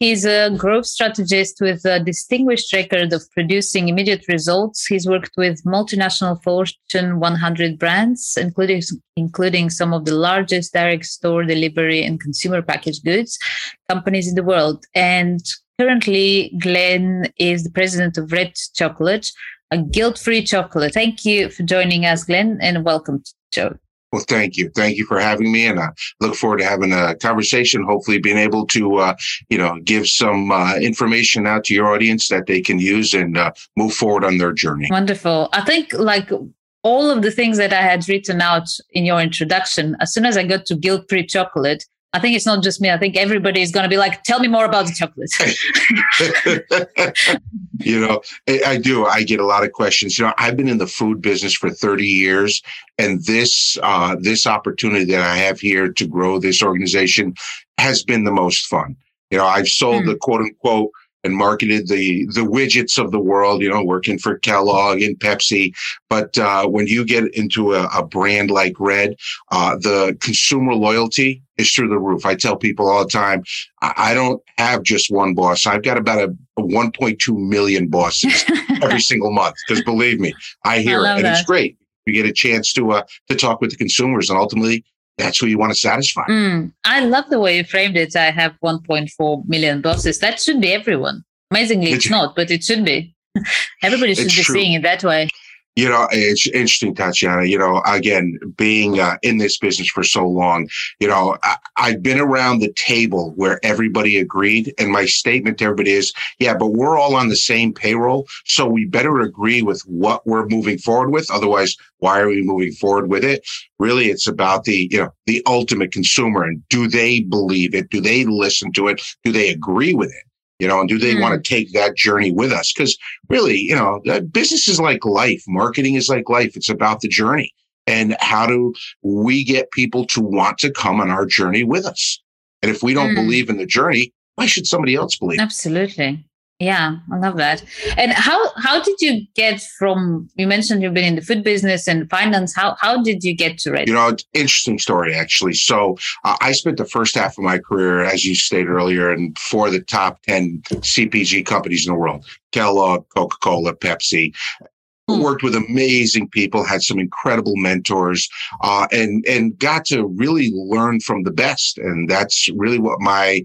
He's a growth strategist with a distinguished record of producing immediate results. He's worked with multinational Fortune 100 brands, including, including some of the largest direct store delivery and consumer packaged goods companies in the world. And currently, Glenn is the president of Red Chocolate, a guilt free chocolate. Thank you for joining us, Glenn, and welcome to the show. Well, thank you. Thank you for having me. And I look forward to having a conversation, hopefully being able to, uh, you know, give some uh, information out to your audience that they can use and uh, move forward on their journey. Wonderful. I think like all of the things that I had written out in your introduction, as soon as I got to guilt free chocolate, I think it's not just me. I think everybody is going to be like, tell me more about the chocolate. you know, I do. I get a lot of questions. You know, I've been in the food business for 30 years, and this uh, this opportunity that I have here to grow this organization has been the most fun. You know, I've sold mm. the quote unquote and marketed the the widgets of the world, you know, working for Kellogg and Pepsi. But uh, when you get into a, a brand like Red, uh, the consumer loyalty is through the roof. I tell people all the time, I, don't have just one boss. I've got about a, a 1.2 million bosses every single month. Because believe me, I hear I it, and that. it's great. You get a chance to uh, to talk with the consumers, and ultimately that's who you want to satisfy. Mm, I love the way you framed it. I have 1.4 million bosses. That should be everyone. Amazingly, it's, it's not, but it should be. Everybody should be true. seeing it that way. You know, it's interesting, Tatiana. You know, again, being uh, in this business for so long, you know, I, I've been around the table where everybody agreed. And my statement to everybody is, yeah, but we're all on the same payroll. So we better agree with what we're moving forward with. Otherwise, why are we moving forward with it? Really, it's about the, you know, the ultimate consumer and do they believe it? Do they listen to it? Do they agree with it? You know, and do they mm. want to take that journey with us? Because really, you know, business is like life. Marketing is like life. It's about the journey. And how do we get people to want to come on our journey with us? And if we don't mm. believe in the journey, why should somebody else believe? Absolutely. Yeah, I love that. And how how did you get from you mentioned you've been in the food business and finance? How how did you get to Red? You know, interesting story actually. So uh, I spent the first half of my career, as you stated earlier, and for the top ten CPG companies in the world: Kellogg, Coca Cola, Pepsi hmm. worked with amazing people, had some incredible mentors, uh, and and got to really learn from the best. And that's really what my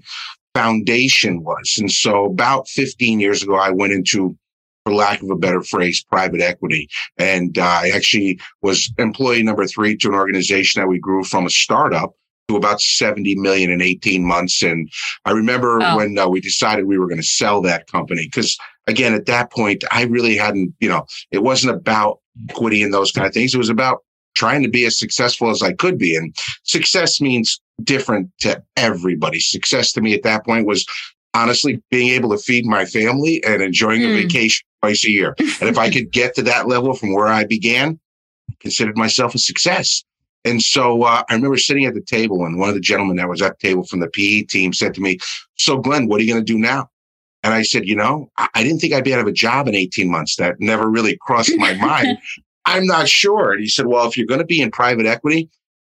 foundation was. And so about 15 years ago, I went into for lack of a better phrase, private equity. And uh, I actually was employee number three to an organization that we grew from a startup to about 70 million in 18 months. And I remember oh. when uh, we decided we were going to sell that company because again, at that point, I really hadn't, you know, it wasn't about equity and those kind of things. It was about trying to be as successful as I could be. And success means different to everybody. Success to me at that point was honestly being able to feed my family and enjoying mm. a vacation twice a year. and if I could get to that level from where I began, I considered myself a success. And so uh, I remember sitting at the table, and one of the gentlemen that was at the table from the PE team said to me, So, Glenn, what are you going to do now? And I said, You know, I, I didn't think I'd be out of a job in 18 months. That never really crossed my mind. I'm not sure. And he said, Well, if you're going to be in private equity,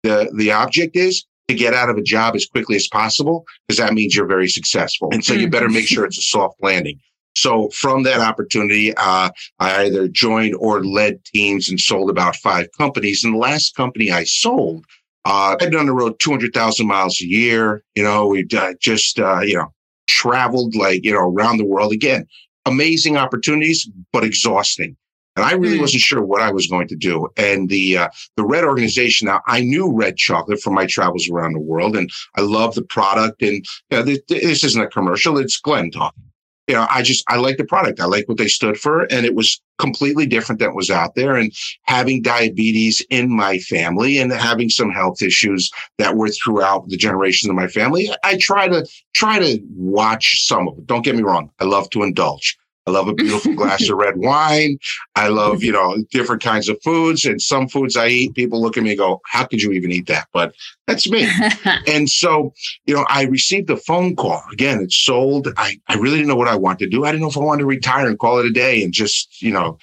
the, the object is to get out of a job as quickly as possible because that means you're very successful. And so you better make sure it's a soft landing. So from that opportunity, uh, I either joined or led teams and sold about five companies. And the last company I sold, uh, I've been on the road 200,000 miles a year. You know, we uh, just, uh, you know, traveled like, you know, around the world again. Amazing opportunities, but exhausting and I really mm. wasn't sure what I was going to do. And the uh, the Red organization. Now I knew Red Chocolate from my travels around the world, and I love the product. And you know, this, this isn't a commercial; it's Glenn talking. You know, I just I like the product. I like what they stood for, and it was completely different than was out there. And having diabetes in my family, and having some health issues that were throughout the generations of my family, I try to try to watch some of it. Don't get me wrong; I love to indulge I love a beautiful glass of red wine. I love, you know, different kinds of foods. And some foods I eat, people look at me and go, How could you even eat that? But that's me. and so, you know, I received a phone call. Again, it's sold. I, I really didn't know what I wanted to do. I didn't know if I wanted to retire and call it a day and just, you know,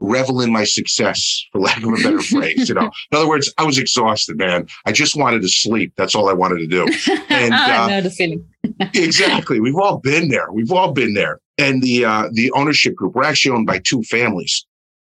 revel in my success, for lack of a better phrase. You know, in other words, I was exhausted, man. I just wanted to sleep. That's all I wanted to do. And uh, I know the feeling. exactly. We've all been there. We've all been there and the uh, the ownership group. We're actually owned by two families.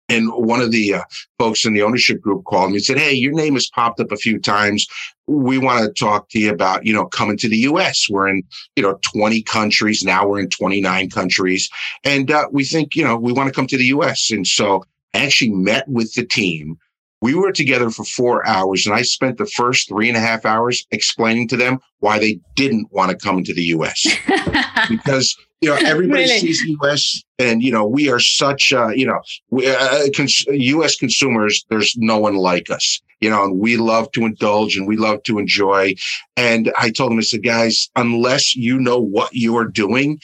And one of the uh, folks in the ownership group called me and said, Hey, your name has popped up a few times. We want to talk to you about, you know, coming to the U.S. We're in, you know, 20 countries. Now we're in 29 countries. And uh, we think, you know, we want to come to the U.S. And so I actually met with the team. We were together for four hours and I spent the first three and a half hours explaining to them why they didn't want to come into the US. because you know, everybody really? sees the U.S. and you know we are such, uh, you know, we, uh, cons- U.S. consumers. There's no one like us, you know, and we love to indulge and we love to enjoy. And I told them, I said, guys, unless you know what you are doing,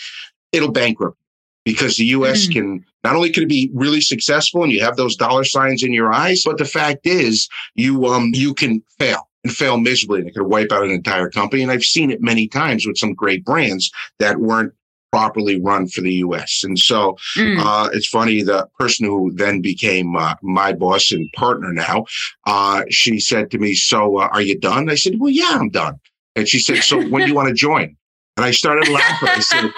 it'll bankrupt because the U.S. Mm. can not only can it be really successful and you have those dollar signs in your eyes, but the fact is you um you can fail and fail miserably and it could wipe out an entire company. And I've seen it many times with some great brands that weren't properly run for the U.S. And so mm. uh, it's funny. The person who then became uh, my boss and partner now, uh, she said to me, "So uh, are you done?" I said, "Well, yeah, I'm done." And she said, "So when do you want to join?" And I started laughing. I said,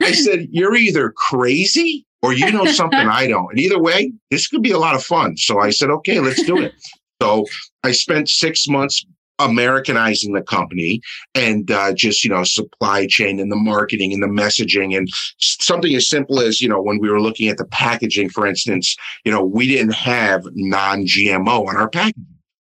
"I said you're either crazy." Or you know something I don't. And either way, this could be a lot of fun. So I said, okay, let's do it. So I spent six months Americanizing the company and uh, just you know supply chain and the marketing and the messaging and something as simple as you know when we were looking at the packaging, for instance, you know we didn't have non-GMO on our packaging,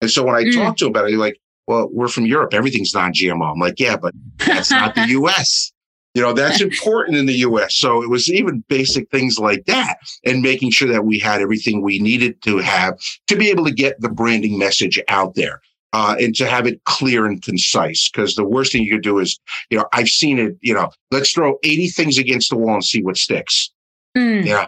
and so when I mm. talked to them about it, like, "Well, we're from Europe, everything's non-GMO." I'm like, "Yeah, but that's not the U.S." You know, that's important in the US. So it was even basic things like that and making sure that we had everything we needed to have to be able to get the branding message out there uh, and to have it clear and concise. Because the worst thing you could do is, you know, I've seen it, you know, let's throw 80 things against the wall and see what sticks. Mm. Yeah.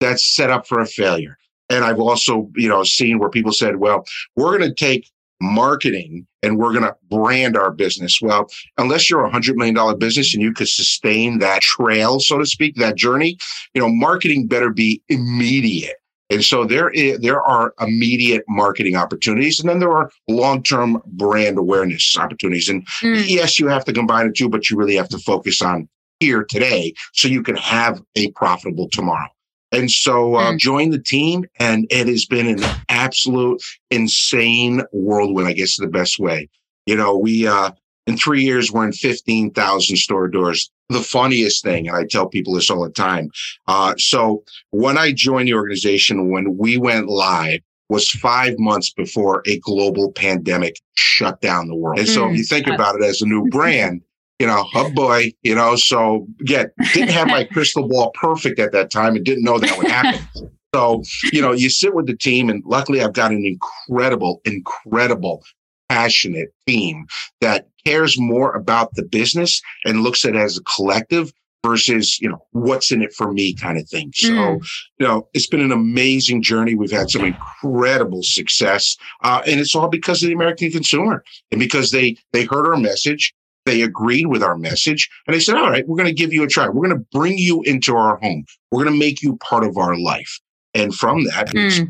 That's set up for a failure. And I've also, you know, seen where people said, well, we're going to take marketing and we're going to brand our business. Well, unless you're a hundred million dollar business and you could sustain that trail, so to speak, that journey, you know, marketing better be immediate. And so there is, there are immediate marketing opportunities, and then there are long term brand awareness opportunities. And mm. yes, you have to combine the two, but you really have to focus on here today so you can have a profitable tomorrow. And so uh, mm. join the team, and it has been an absolute insane whirlwind. I guess the best way. You know, we uh, in three years we're in fifteen thousand store doors the funniest thing, and I tell people this all the time. Uh, so when I joined the organization, when we went live, was five months before a global pandemic shut down the world. And so if you think mm. about it as a new brand, you know, oh boy, you know, so again, didn't have my crystal ball perfect at that time and didn't know that would happen. So, you know, you sit with the team, and luckily I've got an incredible, incredible passionate team that cares more about the business and looks at it as a collective versus you know what's in it for me kind of thing. So mm. you know it's been an amazing journey. We've had some incredible success uh, and it's all because of the american consumer and because they they heard our message they agreed with our message and they said all right we're going to give you a try. We're going to bring you into our home. We're going to make you part of our life. And from that mm. it's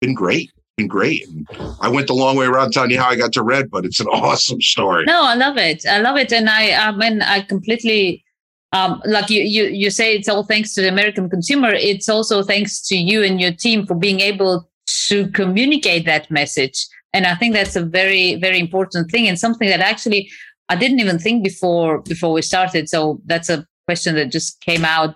been great been great. And I went the long way around telling you how I got to Red, but it's an awesome story. No, I love it. I love it, and I, I mean, I completely. Um, like you, you, you say, it's all thanks to the American consumer. It's also thanks to you and your team for being able to communicate that message. And I think that's a very, very important thing, and something that actually I didn't even think before before we started. So that's a question that just came out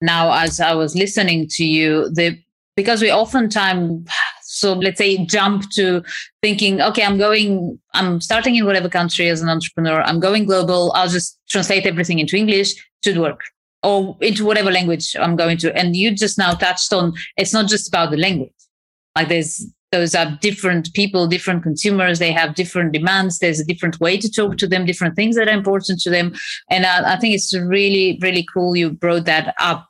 now as I was listening to you. The because we oftentimes so let's say jump to thinking okay i'm going i'm starting in whatever country as an entrepreneur. I'm going global. I'll just translate everything into english. To work. Or into whatever language i'm going to. And you just now touched on it's not just about the language. Like there's those are different people different consumers. They have different demands. There's a different way to talk to them different things that are important to them. And I, I think it's really really cool you brought that up.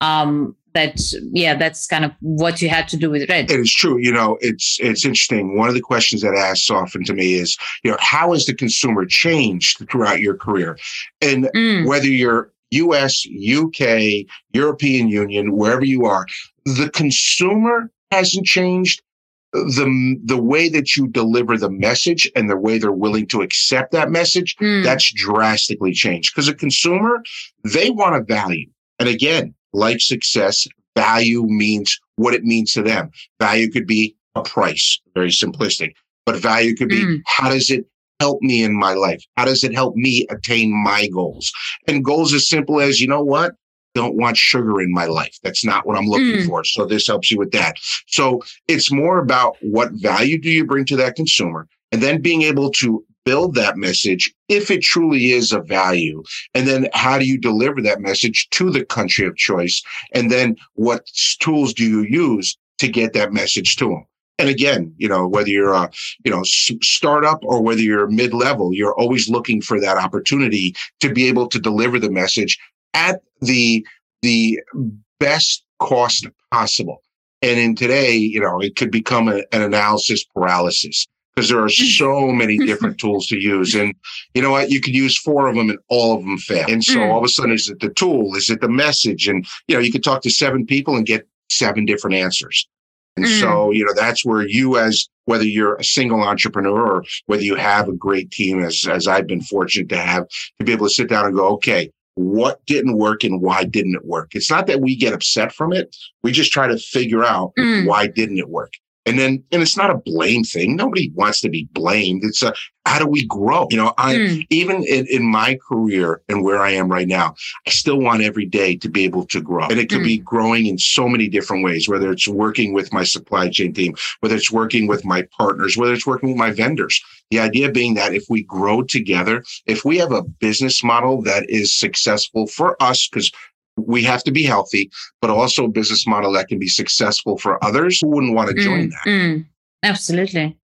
Um, that yeah that's kind of what you had to do with red it is true you know it's it's interesting. One of the questions that asks often to me is you know how has the consumer changed throughout your career? And mm. whether you're us uk european union wherever you are the consumer hasn't changed. The the way that you deliver the message and the way they're willing to accept that message mm. that's drastically changed. Because a consumer they want a value. And again like success, value means what it means to them. Value could be a price, very simplistic, but value could be mm. how does it help me in my life? How does it help me attain my goals? And goals as simple as, you know what? Don't want sugar in my life. That's not what I'm looking mm. for. So this helps you with that. So it's more about what value do you bring to that consumer? And then being able to build that message if it truly is of value? And then how do you deliver that message to the country of choice? And then what tools do you use to get that message to them? And again, you know, whether you're a, you know, startup or whether you're mid-level, you're always looking for that opportunity to be able to deliver the message at the, the best cost possible. And in today, you know, it could become a, an analysis paralysis because there are so many different tools to use. And you know what? You could use four of them and all of them fail. And so mm. all of a sudden, is it the tool? Is it the message? And, you know, you could talk to seven people and get seven different answers. And mm. so, you know, that's where you as whether you're a single entrepreneur or whether you have a great team as, as I've been fortunate to have to be able to sit down and go, okay, what didn't work and why didn't it work? It's not that we get upset from it. We just try to figure out mm. why didn't it work. And then, and it's not a blame thing. Nobody wants to be blamed. It's a, how do we grow? You know, I, mm. even in, in, my career and where I am right now, I still want every day to be able to grow. And it could mm. be growing in so many different ways, whether it's working with my supply chain team, whether it's working with my partners, whether it's working with my vendors. The idea being that if we grow together, if we have a business model that is successful for us, because we have to be healthy, but also a business model that can be successful for others who wouldn't want to join mm, that. Mm, absolutely.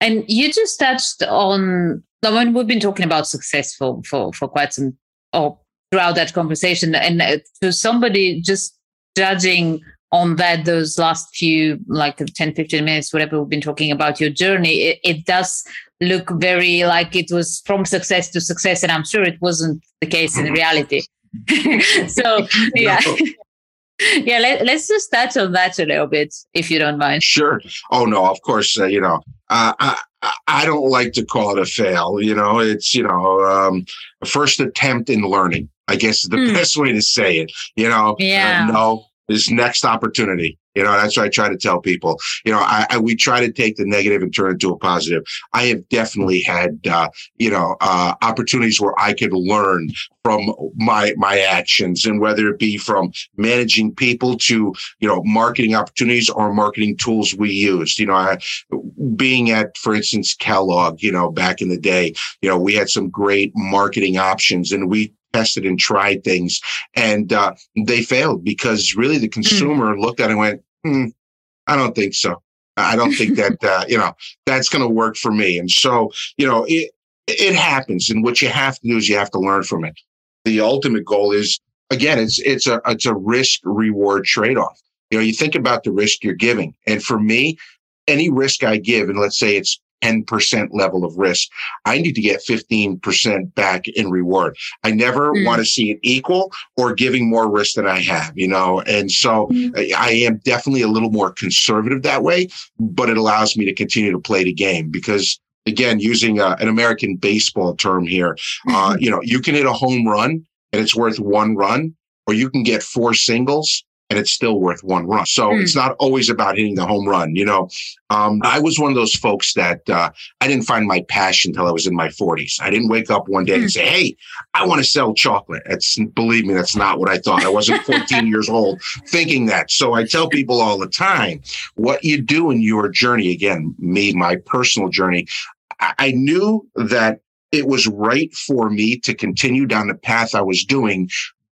And you just touched on the one we've been talking about success for, for, quite some or throughout that conversation. And uh, to somebody just judging on that those last few like 10 15 minutes whatever we've been talking about your journey it, it, does look very like it was from success to success and i'm sure it wasn't the case in reality so yeah. yeah, let, us just touch on that a little bit, if you don't mind. Sure. Oh no, of course. Uh, you know, uh, I I don't like to call it a fail. You know, it's you know, um, first attempt in learning. I guess is the mm. best way to say it. You know, uh, yeah. Uh, no, this next opportunity. You know, that's what I try to tell people. You know, I, I, we try to take the negative and turn it into a positive. I have definitely had, uh, you know, uh, opportunities where I could learn from my my actions, and whether it be from managing people to, you know, marketing opportunities or marketing tools we used. You know, I, being at, for instance, Kellogg, you know, back in the day, you know, we had some great marketing options, and we tested and tried things and uh, they failed because really the hmm. consumer mm. looked at it and went, hmm, I don't think so. I don't think that, uh, you know, that's going to work for me. And so, you know, it, it happens. And what you have to do is you have to learn from it. The ultimate goal is, again, it's, it's a, it's a risk reward trade off. You know, you think about the risk you're giving. And for me, any risk I give, and let's say it's 10% level of risk. I need to get 15% back in reward. I never mm. want to see it equal or giving more risk than I have, you know? And so mm. I am definitely a little more conservative that way, but it allows me to continue to play the game because again, using uh, an American baseball term here, uh, you know, you can hit a home run and it's worth one run, or you can get four singles and it's still worth one run. So mm. it's not always about hitting the home run. You know, um, I was one of those folks that uh, I didn't find my passion until I was in my 40s. I didn't wake up one day mm. and hmm. say, "Hey, I want to sell chocolate." It's believe me, that's not what I thought. I wasn't 14 years old thinking that. So I tell people all the time, what you do in your journey. Again, me, my personal journey. I, I knew that it was right for me to continue down the path I was doing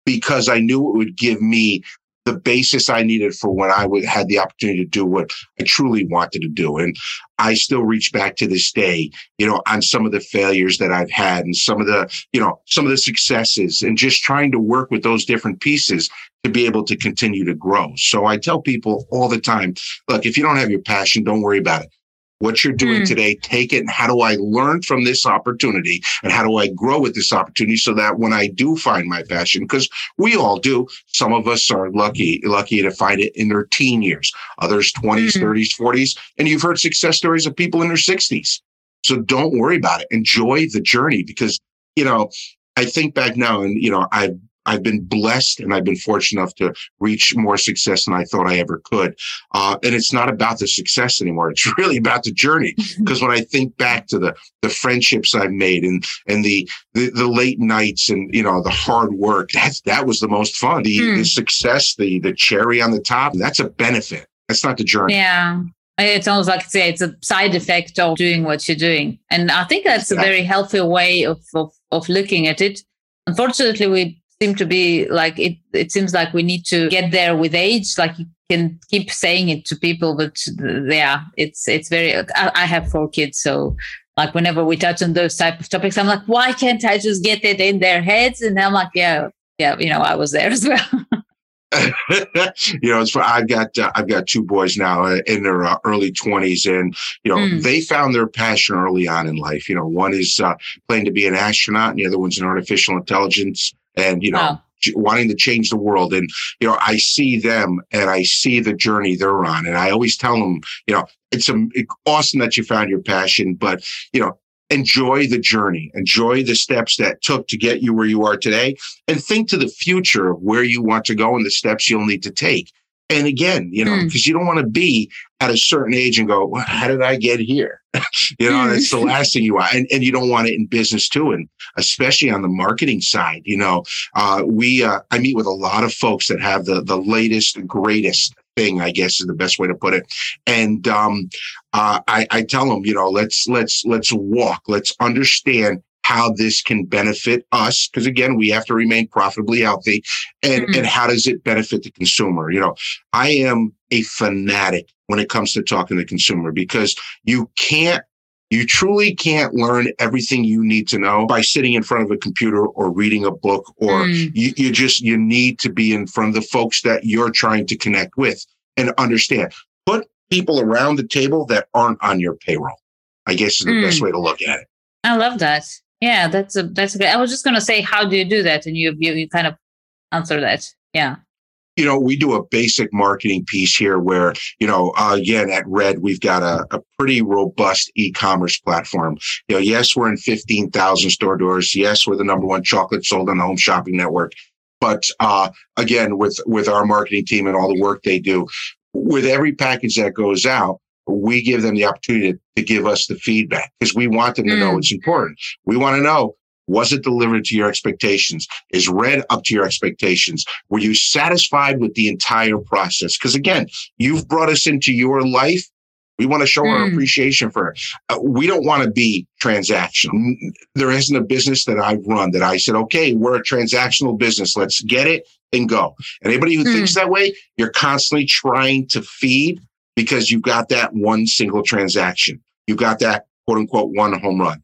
because I knew it would give me the basis I needed for when I would, had the opportunity to do what I truly wanted to do. And I still reach back to this day, you know, on some of the failures that I've had and some of the, you know, some of the successes and just trying to work with those different pieces to be able to continue to grow. So I tell people all the time, look, if you don't have your passion, don't worry about it what you're doing mm. today, take it and how do I learn from this opportunity and how do I grow with this opportunity so that when I do find my passion, because we all do, some of us are lucky, lucky to find it in their teen years, others 20s, mm. 30s, 40s. And you've heard success stories of people in their 60s. So don't worry about it. Enjoy the journey because, you know, I think back now and, you know, I've I've been blessed and I've been fortunate enough to reach more success than I thought I ever could. Uh, and it's not about the success anymore. It's really about the journey. Because when I think back to the the friendships I've made and and the, the, the late nights and you know the hard work, that's that was the most fun. The, mm. the success, the the cherry on the top, that's a benefit. That's not the journey. Yeah. It's almost like say it's a side effect of doing what you're doing. And I think that's a very healthy way of, of, of looking at it. Unfortunately, we seem to be like it it seems like we need to get there with age like you can keep saying it to people but yeah it's it's very I, I have four kids so like whenever we touch on those type of topics i'm like why can't i just get it in their heads and i'm like yeah yeah you know i was there as well you know, it's for, I've got uh, I've got two boys now uh, in their uh, early twenties, and you know mm. they found their passion early on in life. You know, one is uh, planning to be an astronaut, and the other one's an artificial intelligence and, you know, wow. wanting to change the world. And, you know, I see them and I see the journey they're on. And I always tell them, you know, it's, a, it's awesome that you found your passion, but, you know, enjoy the journey, enjoy the steps that took to get you where you are today, and think to the future of where you want to go and the steps you'll need to take. And again, you know, because mm. you don't want to be at a certain age and go, well, how did I get here? you know, that's the last thing you want. And, and you don't want it in business too. And especially on the marketing side, you know, uh, we, uh, I meet with a lot of folks that have the, the latest, greatest thing, I guess is the best way to put it. And, um, uh, I, I tell them, you know, let's, let's, let's walk, let's understand how this can benefit us because again we have to remain profitably healthy and mm-hmm. and how does it benefit the consumer you know i am a fanatic when it comes to talking to the consumer because you can't you truly can't learn everything you need to know by sitting in front of a computer or reading a book or mm. you, you just you need to be in front of the folks that you're trying to connect with and understand put people around the table that aren't on your payroll i guess is the mm. best way to look at it i love that yeah, that's a that's a. I was just gonna say, how do you do that? And you you, you kind of answer that. Yeah. You know, we do a basic marketing piece here where, you know, uh, again, at Red, we've got a, a pretty robust e-commerce platform. You know, yes, we're in 15,000 store doors. Yes, we're the number one chocolate sold on the home shopping network. But, uh, again, with, with our marketing team and all the work they do, with every package that goes out, we give them the opportunity to, to give us the feedback because we want them to mm. know it's important. We want to know was it delivered to your expectations? Is red up to your expectations? Were you satisfied with the entire process? Because again, you've brought us into your life. We want to show mm. our appreciation for it. Uh, we don't want to be transactional. There isn't a business that I've run that I said, okay, we're a transactional business. Let's get it and go. And anybody who mm. thinks that way, you're constantly trying to feed because you've got that one single transaction. You've got that quote unquote one home run.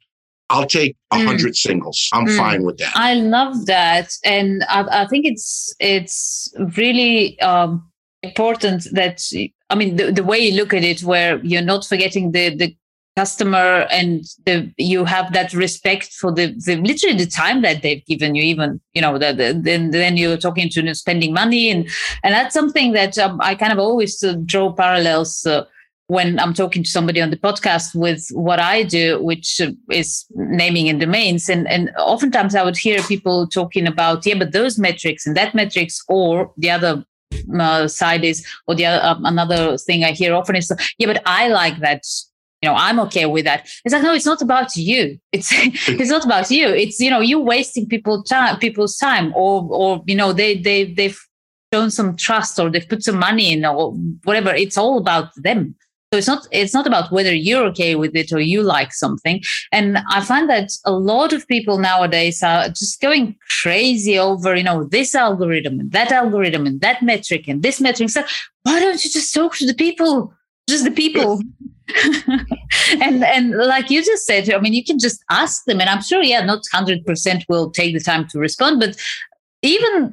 I'll take a mm. hundred mm. singles. I'm mm. fine with that. I love that, and I, I think it's it's really um, important that I mean the, the way you look at it, where you're not forgetting the the customer and the, you have that respect for the, the literally the time that they've given you even you know that the, then then you're talking to spending money. And and that's something that um, i kind of always uh, draw parallels uh, when i'm talking to somebody on the podcast with what i do which uh, is naming and domains. And and oftentimes i would hear people talking about yeah but those metrics and that metrics or the other uh, side is or the other um, another thing i hear often is yeah but i like that you know i'm okay with that it's like no it's not about you it's it's not about you it's you know you wasting people time people's time or or you know they they they've shown some trust or they've put some money in or whatever it's all about them So it's not it's not about whether you're okay with it or you like something. And I find that a lot of people nowadays are just going crazy over, you know, this algorithm and that algorithm and that metric and this metric. So why don't you just talk to the people? Just the people. and and like you just said, I mean, you can just ask them, and I'm sure, yeah, not hundred percent will take the time to respond, but even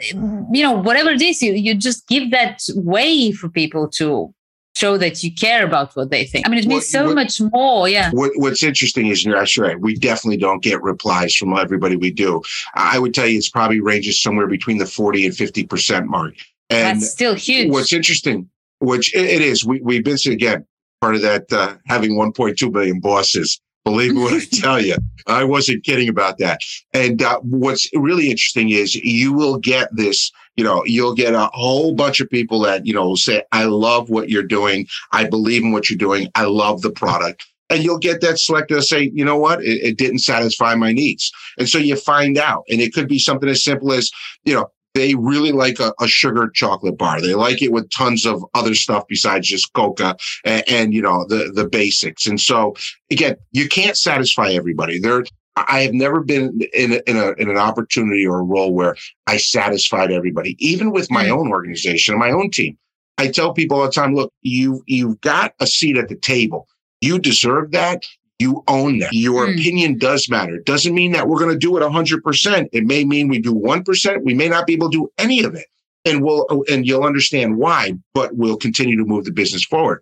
you know whatever it is, you you just give that way for people to show that you care about what they think. I mean, it means what, so what, much more. Yeah. What, what's interesting is you're actually right. We definitely don't get replies from everybody we do. I would tell you it's probably ranges somewhere between the 40 and 50% mark. And That's still huge. What's interesting, which it is, we, we've been, again, part of that uh, having 1.2 million bosses. Believe me when I tell you, I wasn't kidding about that. And uh, what's really interesting is you will get this, you know, you'll get a whole bunch of people that, you know, will say, I love what you're doing. I believe in what you're doing. I love the product. And you'll get that selector to say, you know what, it, it didn't satisfy my needs. And so you find out. And it could be something as simple as, you know, they really like a, a, sugar chocolate bar. They like it with tons of other stuff besides just coca and, and, you know the the basics. And so again, you can't satisfy everybody. There, I have never been in a, in a in an opportunity or a role where I satisfied everybody, even with my mm. own organization and my own team. I tell people all the time, look, you you've got a seat at the table. You deserve that you own that. Your mm. opinion does matter. It doesn't mean that we're going to do it 100%. It may mean we do 1%. We may not be able to do any of it. And we'll, and you'll understand why, but we'll continue to move the business forward.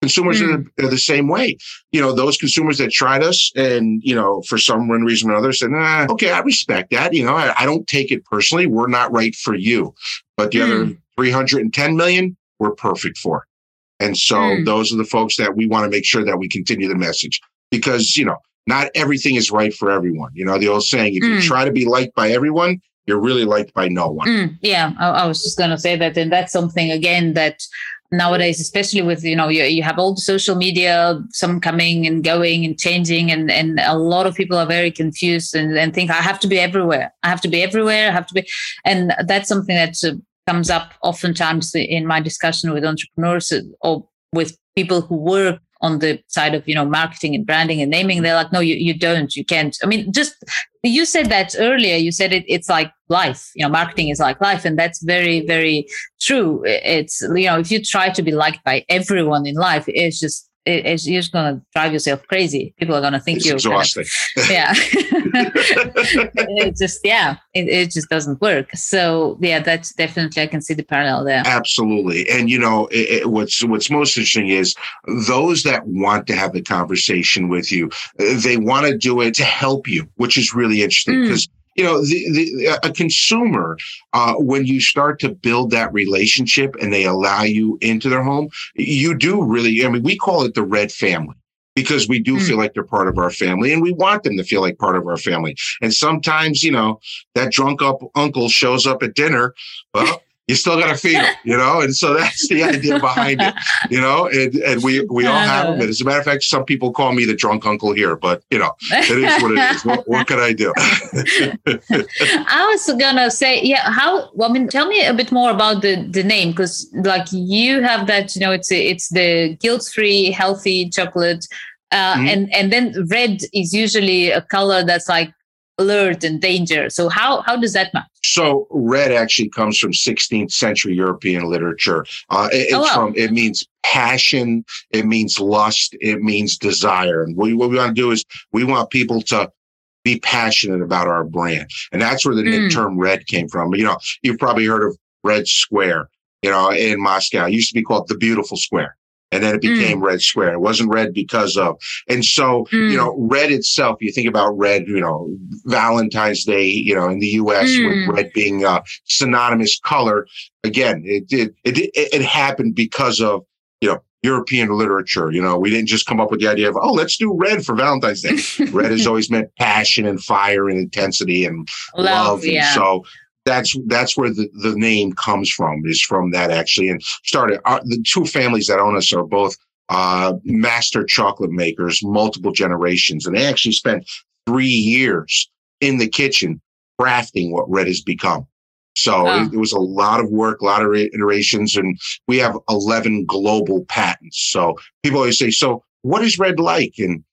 Consumers mm. are, hmm. are, the same way. You know, those consumers that tried us and, you know, for some one reason or another said, nah, okay, I respect that. You know, I, I don't take it personally. We're not right for you. But the mm. other 310 million, we're perfect for. And so mm. those are the folks that we want to make sure that we continue the message because, you know, not everything is right for everyone. You know, the old saying, if mm. you try to be liked by everyone, you're really liked by no one. Mm, yeah, I, I was just going to say that. And that's something, again, that nowadays especially with you know you, you have all the social media some coming and going and changing and and a lot of people are very confused and, and think i have to be everywhere i have to be everywhere i have to be and that's something that uh, comes up oftentimes in my discussion with entrepreneurs or with people who work on the side of you know marketing and branding and naming they're like no you, you don't you can't. I mean just you said that earlier you said it, it's like life you know marketing is like life and that's very very true. It's you know if you try to be liked by everyone in life it's just it, it's you're just going to drive yourself crazy. People are going to think it's you're exhausting. Yeah, it just yeah, it, it just doesn't work. So yeah, that's definitely I can see the parallel there. Absolutely, and you know it, it, what's what's most interesting is those that want to have the conversation with you, they want to do it to help you, which is really interesting because. Mm you know, the, the, a consumer, uh, when you start to build that relationship and they allow you into their home, you do really, I mean, we call it the red family because we do mm. feel like they're part of our family and we want them to feel like part of our family. And sometimes, you know, that drunk up uncle shows up at dinner. Well, you still got to feed them, you know? And so that's the idea behind it, you know? And, and we, we all have them. And as a matter of fact, some people call me the drunk uncle here, but you know, it is what it is. What, what can I do? I was going to say, yeah, how, well, I mean, tell me a bit more about the, the name, because like you have that, you know, it's, it's the guilt-free, healthy chocolate. Uh, mm-hmm. and, and then red is usually a color that's like alert and danger. So how how does that match? So red actually comes from 16th century European literature. Uh, it, oh, wow. from it means passion, it means lust, it means desire. And we, what we want to do is we want people to be passionate about our brand, and that's where the mm. term red came from. You know, you've probably heard of Red Square. You know, in Moscow, it used to be called the Beautiful Square and then it mm. became mm. red square. It wasn't red because of, and so, mm. you know, red itself, you think about red, you know, Valentine's Day, you know, in the US mm. with red being a synonymous color. Again, it did, it, it, it happened because of, you know, European literature. You know, we didn't just come up with the idea of, oh, let's do red for Valentine's Day. red has always meant passion and fire and intensity and love. love. Yeah. And so that's that's where the, the name comes from is from that actually and started uh, the two families that own us are both uh, master chocolate makers multiple generations and they actually spent three years in the kitchen crafting what red has become So it, it, was a lot of work, a lot of iterations, and we have 11 global patents. So people always say, so what is red like? And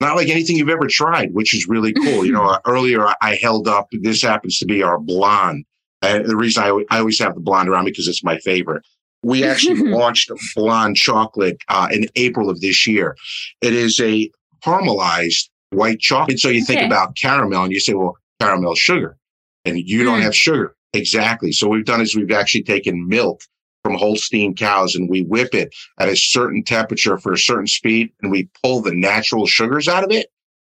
not like anything you've ever tried, which is really cool. you know, earlier I held up, this happens to be our blonde. And the reason I, I always have the blonde around me because it's my favorite. We actually launched blonde chocolate uh, in April of this year. It is a caramelized white chocolate. So you think okay. about caramel and you say, well, caramel sugar, and you don't mm. have sugar. Exactly. So what we've done is we've actually taken milk from Holstein cows and we whip it at a certain temperature for a certain speed and we pull the natural sugars out of it.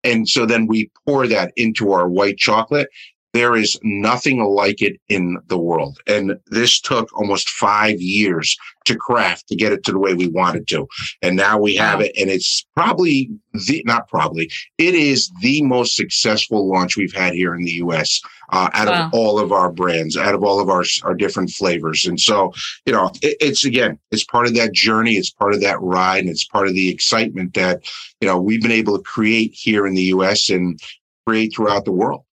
And so then we pour that into our white chocolate there is nothing like it in the world. And this took almost five years to craft to get it to the way we wanted to. And now we have it. And it's probably the, not probably, it is the most successful launch we've had here in the US uh, out wow. of all of our brands, out of all of our, our different flavors. And so, you know, it, it's again, it's part of that journey. It's part of that ride. And it's part of the excitement that, you know, we've been able to create here in the US and create throughout the world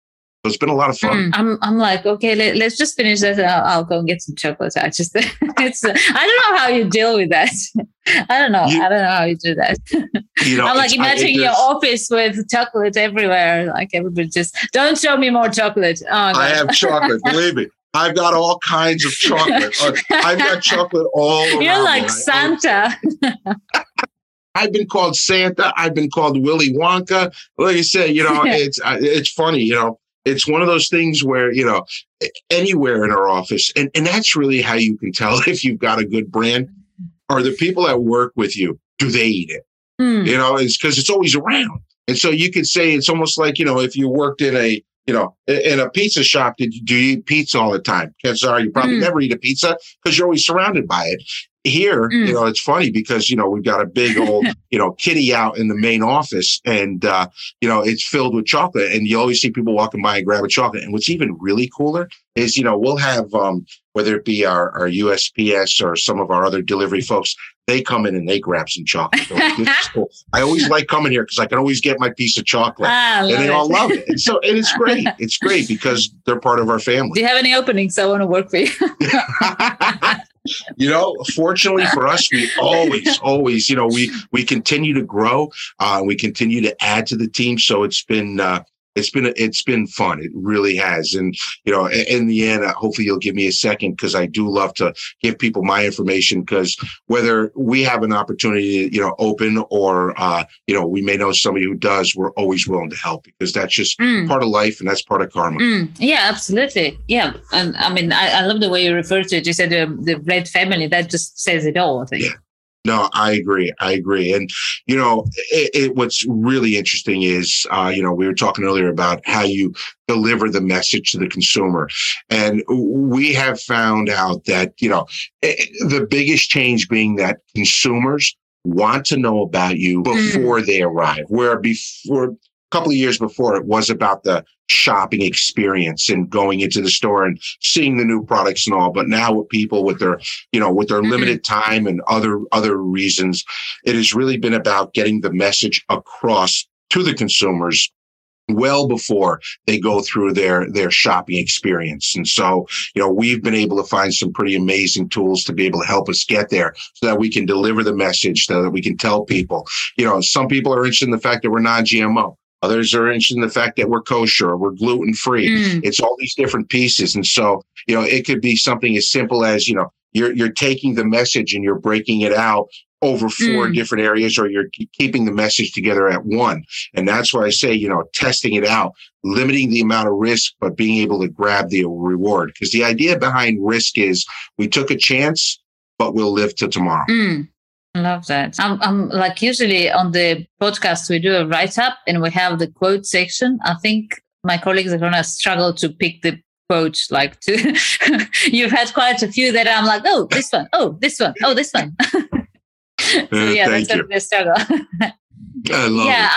it's been a lot of fun. Mm, I'm, I'm like, okay, let, us just finish this. I'll, I'll, go and get some chocolate. I just, it's, I don't know how you deal with that. I don't know. You, I don't know how you do that. You know, I'm like imagining your office with chocolate everywhere. Like everybody just, don't show me more chocolate. Oh, I have chocolate. Believe me. I've got all kinds of chocolate. Uh, I've got chocolate all around. You're like. Santa. I've been called Santa. I've been called Willy Wonka. Like I said, you know, it's uh, it's funny. You know, it's one of those things where, you know, anywhere in our office, and, and that's really how you can tell if you've got a good brand. Are the people that work with you, do they eat it? Mm. You know, it's because it's always around. And so you could say it's almost like, you know, if you worked in a, you know, in a pizza shop, did you, do you eat pizza all the time? Chances are you probably mm. never eat a pizza because you're always surrounded by it here, mm. you know, it's funny because, you know, we've got a big old, you know, kitty out in the main office and, uh, you know, it's filled with chocolate and you always see people walking by and grab a chocolate. And what's even really cooler is, you know, we'll have, um, whether it be our, our USPS or some of our other delivery folks, they come in and they grab some chocolate. cool. I always like coming here because I can always get my piece of chocolate ah, and they it. all love it. And so, and it's great. It's great because they're part of our family. Do you have any openings? I want to work for you. you know, fortunately for us, we always, always, you know, we we continue to grow. Uh, we continue to add to the team. So it's been uh, it's been it's been fun. It really has. And you know, in the end, uh, hopefully you'll give me a second because I do love to give people my information. Because whether we have an opportunity, you know, open or uh, you know, we may know somebody who does, we're always willing to help because that's just mm. part of life and that's part of karma. Mm. Yeah, absolutely. Yeah, and I mean, I, I, love the way you refer to it. You said the, the Red family. That just says it all. I think. Yeah. No, I agree. I agree. And, you know, it, it, what's really interesting is, uh, you know, we were talking earlier about how you deliver the message to the consumer. And we have found out that, you know, it, the biggest change being that consumers want to know about you mm. before mm. they arrive, where before a couple of years before, it was about the shopping experience and going into the store and seeing the new products and all. But now with people with their, you know, with their mm-hmm. limited time and other, other reasons, it has really been about getting the message across to the consumers well before they go through their their shopping experience and so you know we've been able to find some pretty amazing tools to be able to help us get there so that we can deliver the message so that we can tell people you know some people are interested in the fact that we're non-gmo Others are interested in the fact that we're kosher, we're gluten free. Mm. It's all these different pieces. And so, you know, it could be something as simple as, you know, you're, you're taking the message and you're breaking it out over four mm. different areas or you're keeping the message together at one. And that's why I say, you know, testing it out, limiting the amount of risk, but being able to grab the reward. Because the idea behind risk is we took a chance, but we'll live till tomorrow. Mm. Love that. I'm, I'm like usually on the podcast, we do a write up and we have the quote section. I think my colleagues are going to struggle to pick the quote. Like, to you've had quite a few that I'm like, oh, this one, oh, this one, oh, this one. so, uh, yeah, that's going to be a struggle. I love yeah.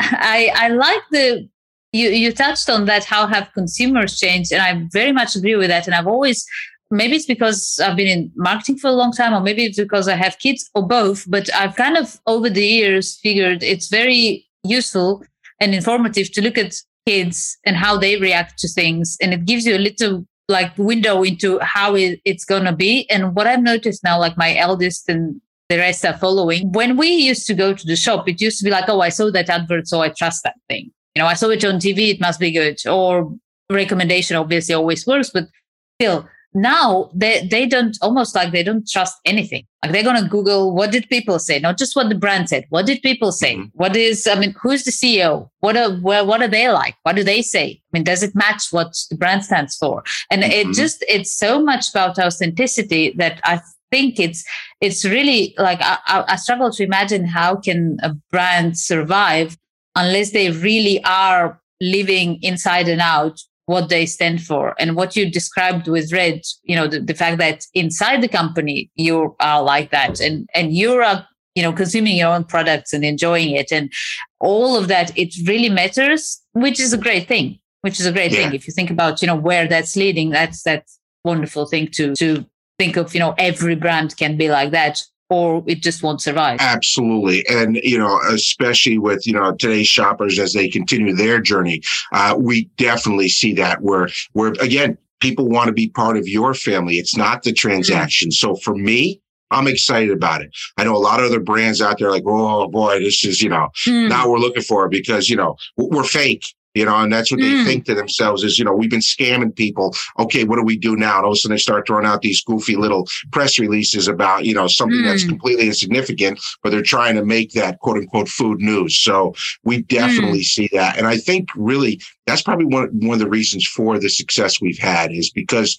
I, I, I like the you you touched on that how have consumers changed and i very much agree with that and i've always maybe it's because I've been in marketing for a long time, or maybe it's because I have kids, or both. But I've kind of over the years figured it's very useful and informative to look at kids and how they react to things, and it gives you a little like window into how it, it's going to be. And what I've noticed now, like my eldest and the rest are following. When we used to go to the shop, it used to be like, oh, I saw that advert, so I trust that thing. You know, I saw it on TV, it must be good. Or recommendation obviously always works, but still, now they, they don't almost like they don't trust anything. Like they're going to Google what did people say, not just what the brand said. What did people say? Mm-hmm. What is, I mean, who's the CEO? What are, what, what are they like? What do they say? I mean, does it match what the brand stands for? And mm-hmm. it just, it's so much about authenticity that I think it's, it's really like, I, I struggle to imagine how can a brand survive unless they really are living inside and out what they stand for. And what you described with red you know the, the fact that inside the company you are like that. And and you're a you know consuming your own products and enjoying it. And all of that it really matters which is a great thing which is a great yeah. thing if you think about you know where that's leading that's that wonderful thing to to think of you know every brand can be like that or it just won't survive. Absolutely. And, you know, especially with, you know, today's shoppers as they continue their journey, uh, we definitely see that where, where again, people want to be part of your family. It's not the transaction. Mm. So for me, I'm excited about it. I know a lot of other brands out there like, oh boy, this is, you know, mm. now we're looking for because, you know, we're fake you know, and that's what mm. they think to themselves is, you know, we've been scamming people. Okay, what do we do now? And all of a sudden they start throwing out these goofy little press releases about, you know, something mm. that's completely insignificant, but they're trying to make that quote unquote food news. So we definitely mm. see that. And I think really that's probably one, one of the reasons for the success we've had is because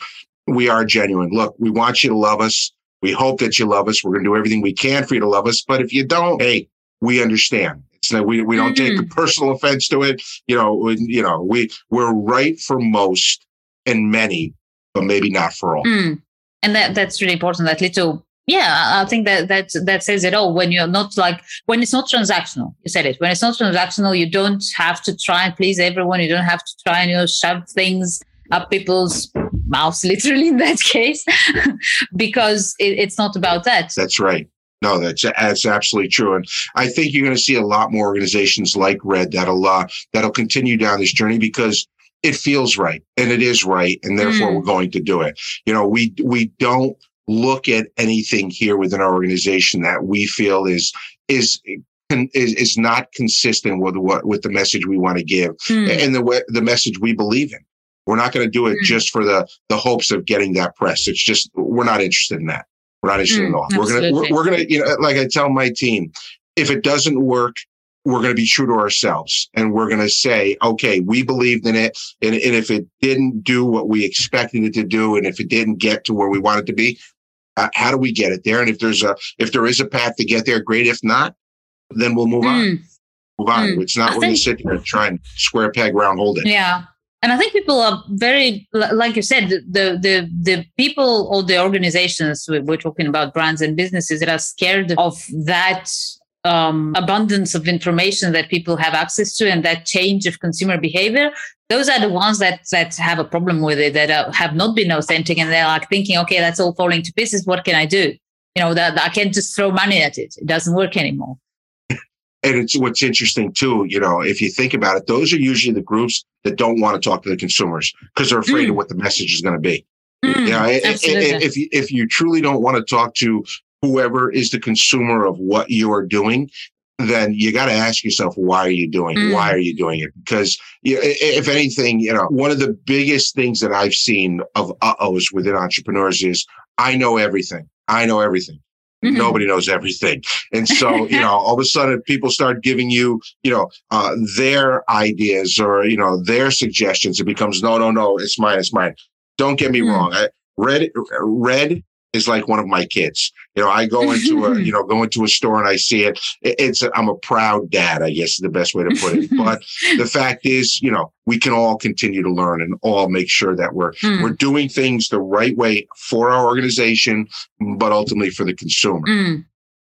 we are genuine. Look, we want you to love us. We hope that you love us. We're going to do everything we can for you to love us. But if you don't, hey, we understand. So we we don't mm-hmm. take personal offense to it. You know, you know, we we're right for most and many, but maybe not for all. Mm. And that that's really important. That little yeah, I think that that that says it all. When you're not like when it's not transactional, you said it. When it's not transactional, you don't have to try and please everyone. You don't have to try and you know shove things up people's mouths, literally in that case, because it, it's not about that. That's right. No, that's that's absolutely true, and I think you're going to see a lot more organizations like Red that'll uh, that'll continue down this journey because it feels right and it is right, and therefore mm. we're going to do it. You know, we we don't look at anything here within our organization that we feel is is is, is not consistent with what with the message we want to give mm. and the the message we believe in. We're not going to do it mm. just for the the hopes of getting that press. It's just we're not interested in that. We're not interested mm, all. We're gonna we're, we're, gonna you know like I tell my team, if it doesn't work, we're going to be true to ourselves and we're going to say, okay, we believed in it. And, and, if it didn't do what we expected it to do, and if it didn't get to where we wanted to be, uh, how do we get it there? And if there's a, if there is a path to get there, great. If not, then we'll move mm. on. Move on. Mm. It's not, I we're going to sit here and try and square peg round hold it. Yeah and I think people are very, like you said, the the the people or the organizations we're talking about brands and businesses that are scared of that um, abundance of information that people have access to and that change of consumer behavior. Those are the ones that that have a problem with it, that are, have not been authentic, and they're like thinking, okay, that's all falling to pieces. What can I do? You know, that I can't just throw money at it. It doesn't work anymore and it's what's interesting too, you know, if you think about it, those are usually the groups that don't want to talk to the consumers because they're afraid mm. of what the message is going to be. Mm, you know, if you, if you truly don't want to talk to whoever is the consumer of what you are doing, then you got to ask yourself, why are you doing? Mm. Why are you doing it? Because if anything, you know, one of the biggest things that I've seen of uh-ohs within entrepreneurs is I know everything. I know everything. Mm-hmm. Nobody knows everything. And so, you know, all of a sudden people start giving you, you know, uh, their ideas or, you know, their suggestions. It becomes, no, no, no, it's mine, it's mine. Don't get me mm-hmm. wrong. I, red, red is like one of my kids. You know, I go into a, you know, go into a store and I see it. It's, i am a proud dad, I guess is the best way to put it. but the fact is, you know, we can all continue to learn and all make sure that we're, mm. we're doing things the right way for our organization, but ultimately for the consumer. Mm.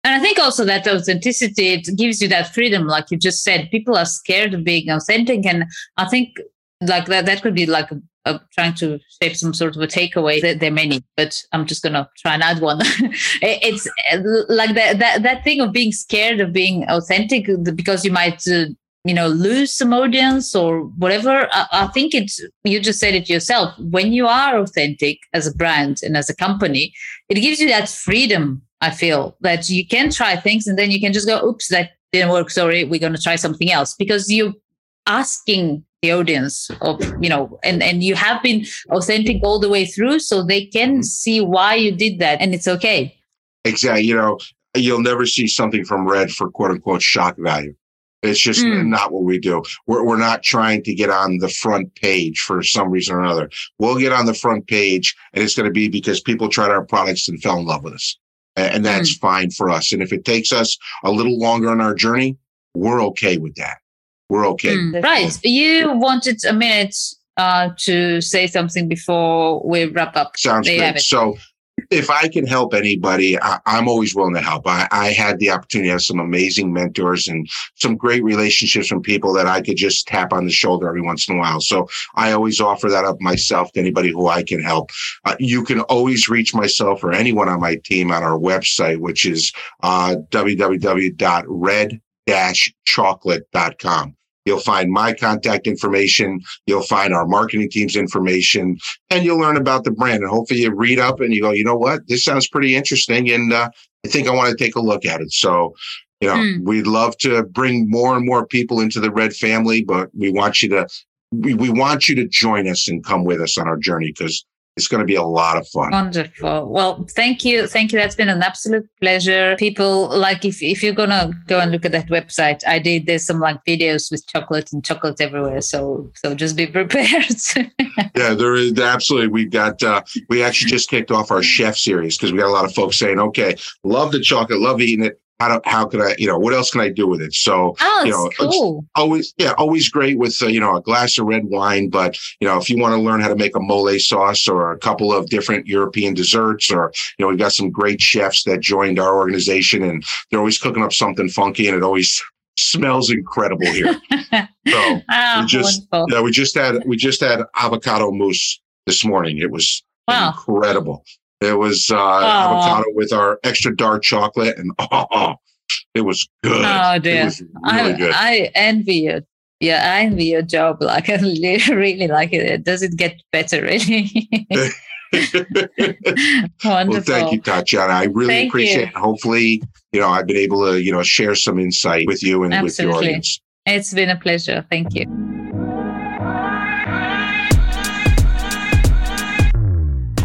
And I think also that authenticity, it gives you that freedom. Like you just said, people are scared of being authentic. And I think like that, that could be like uh, trying to shape some sort of a takeaway. There, there, are many, but I'm just going to try and add one. it's uh, like that, that, that thing of being scared of being authentic because you might uh, you know lose some audience or whatever I, I, think it's you just said it yourself when you are authentic as a brand and as a company it gives you that freedom i feel that you can try things and then you can just go oops that didn't work sorry we're going to try something else because you're asking the audience of you know and and you have been authentic all the way through so they can see why you did that and it's okay exactly you know you'll never see something from red for quote unquote shock value it's just mm. not what we do. We're, we're not trying to get on the front page for some reason or another. We'll get on the front page and it's going to be because people tried our products and fell in love with us. And that's mm. fine for us. And if it takes us a little longer on our journey, we're okay with that. We're okay. Mm. Right. You wanted a minute uh, to say something before we wrap up. Sounds good. So if I can help anybody, I, am always willing to help. I, I, had the opportunity to have some amazing mentors and some great relationships from people that I could just tap on the shoulder every once in a while. So I always offer that up myself to anybody who I can help. Uh, you can always reach myself or anyone on my team on our website, which is uh, www.red-chocolate.com. You'll find my contact information. You'll find our marketing team's information and you'll learn about the brand. And hopefully you read up and you go, you know what? This sounds pretty interesting. And uh, I think I want to take a look at it. So, you know, mm. we'd love to bring more and more people into the Red family, but we want you to, we, we want you to join us and come with us on our journey because it's going to be a lot of fun. Wonderful. Well, thank you. Thank you. That's been an absolute pleasure. People like if, if you're going to go and look at that website, I did, there's some like videos with chocolate and chocolate everywhere. So, so just be prepared. yeah, there is absolutely. We got, uh, we actually just kicked off our chef series because we got a lot of folks saying, okay, love the chocolate, love eating it how do, how can I, you know, what else can I do with it? So, oh, you know, cool. always, yeah, always great with, uh, you know, a glass of red wine. But, you know, if you want to learn how to make a mole sauce or a couple of different European desserts, or, you know, we've got some great chefs that joined our organization and they're always cooking up something funky and it always smells incredible here. so oh, we just, wonderful. yeah, we just had, we just had avocado mousse this morning. It was wow. incredible. It was uh, avocado with our extra dark chocolate, and oh, it was good. Oh dear, really I, good. I envy you. Yeah, I envy your job. Like I really like it. Does it get better? Really. Wonderful. Well, thank you, Tatiana. I really thank appreciate you. it. Hopefully, you know, I've been able to, you know, share some insight with you and Absolutely. with your audience. It's been a pleasure. Thank you.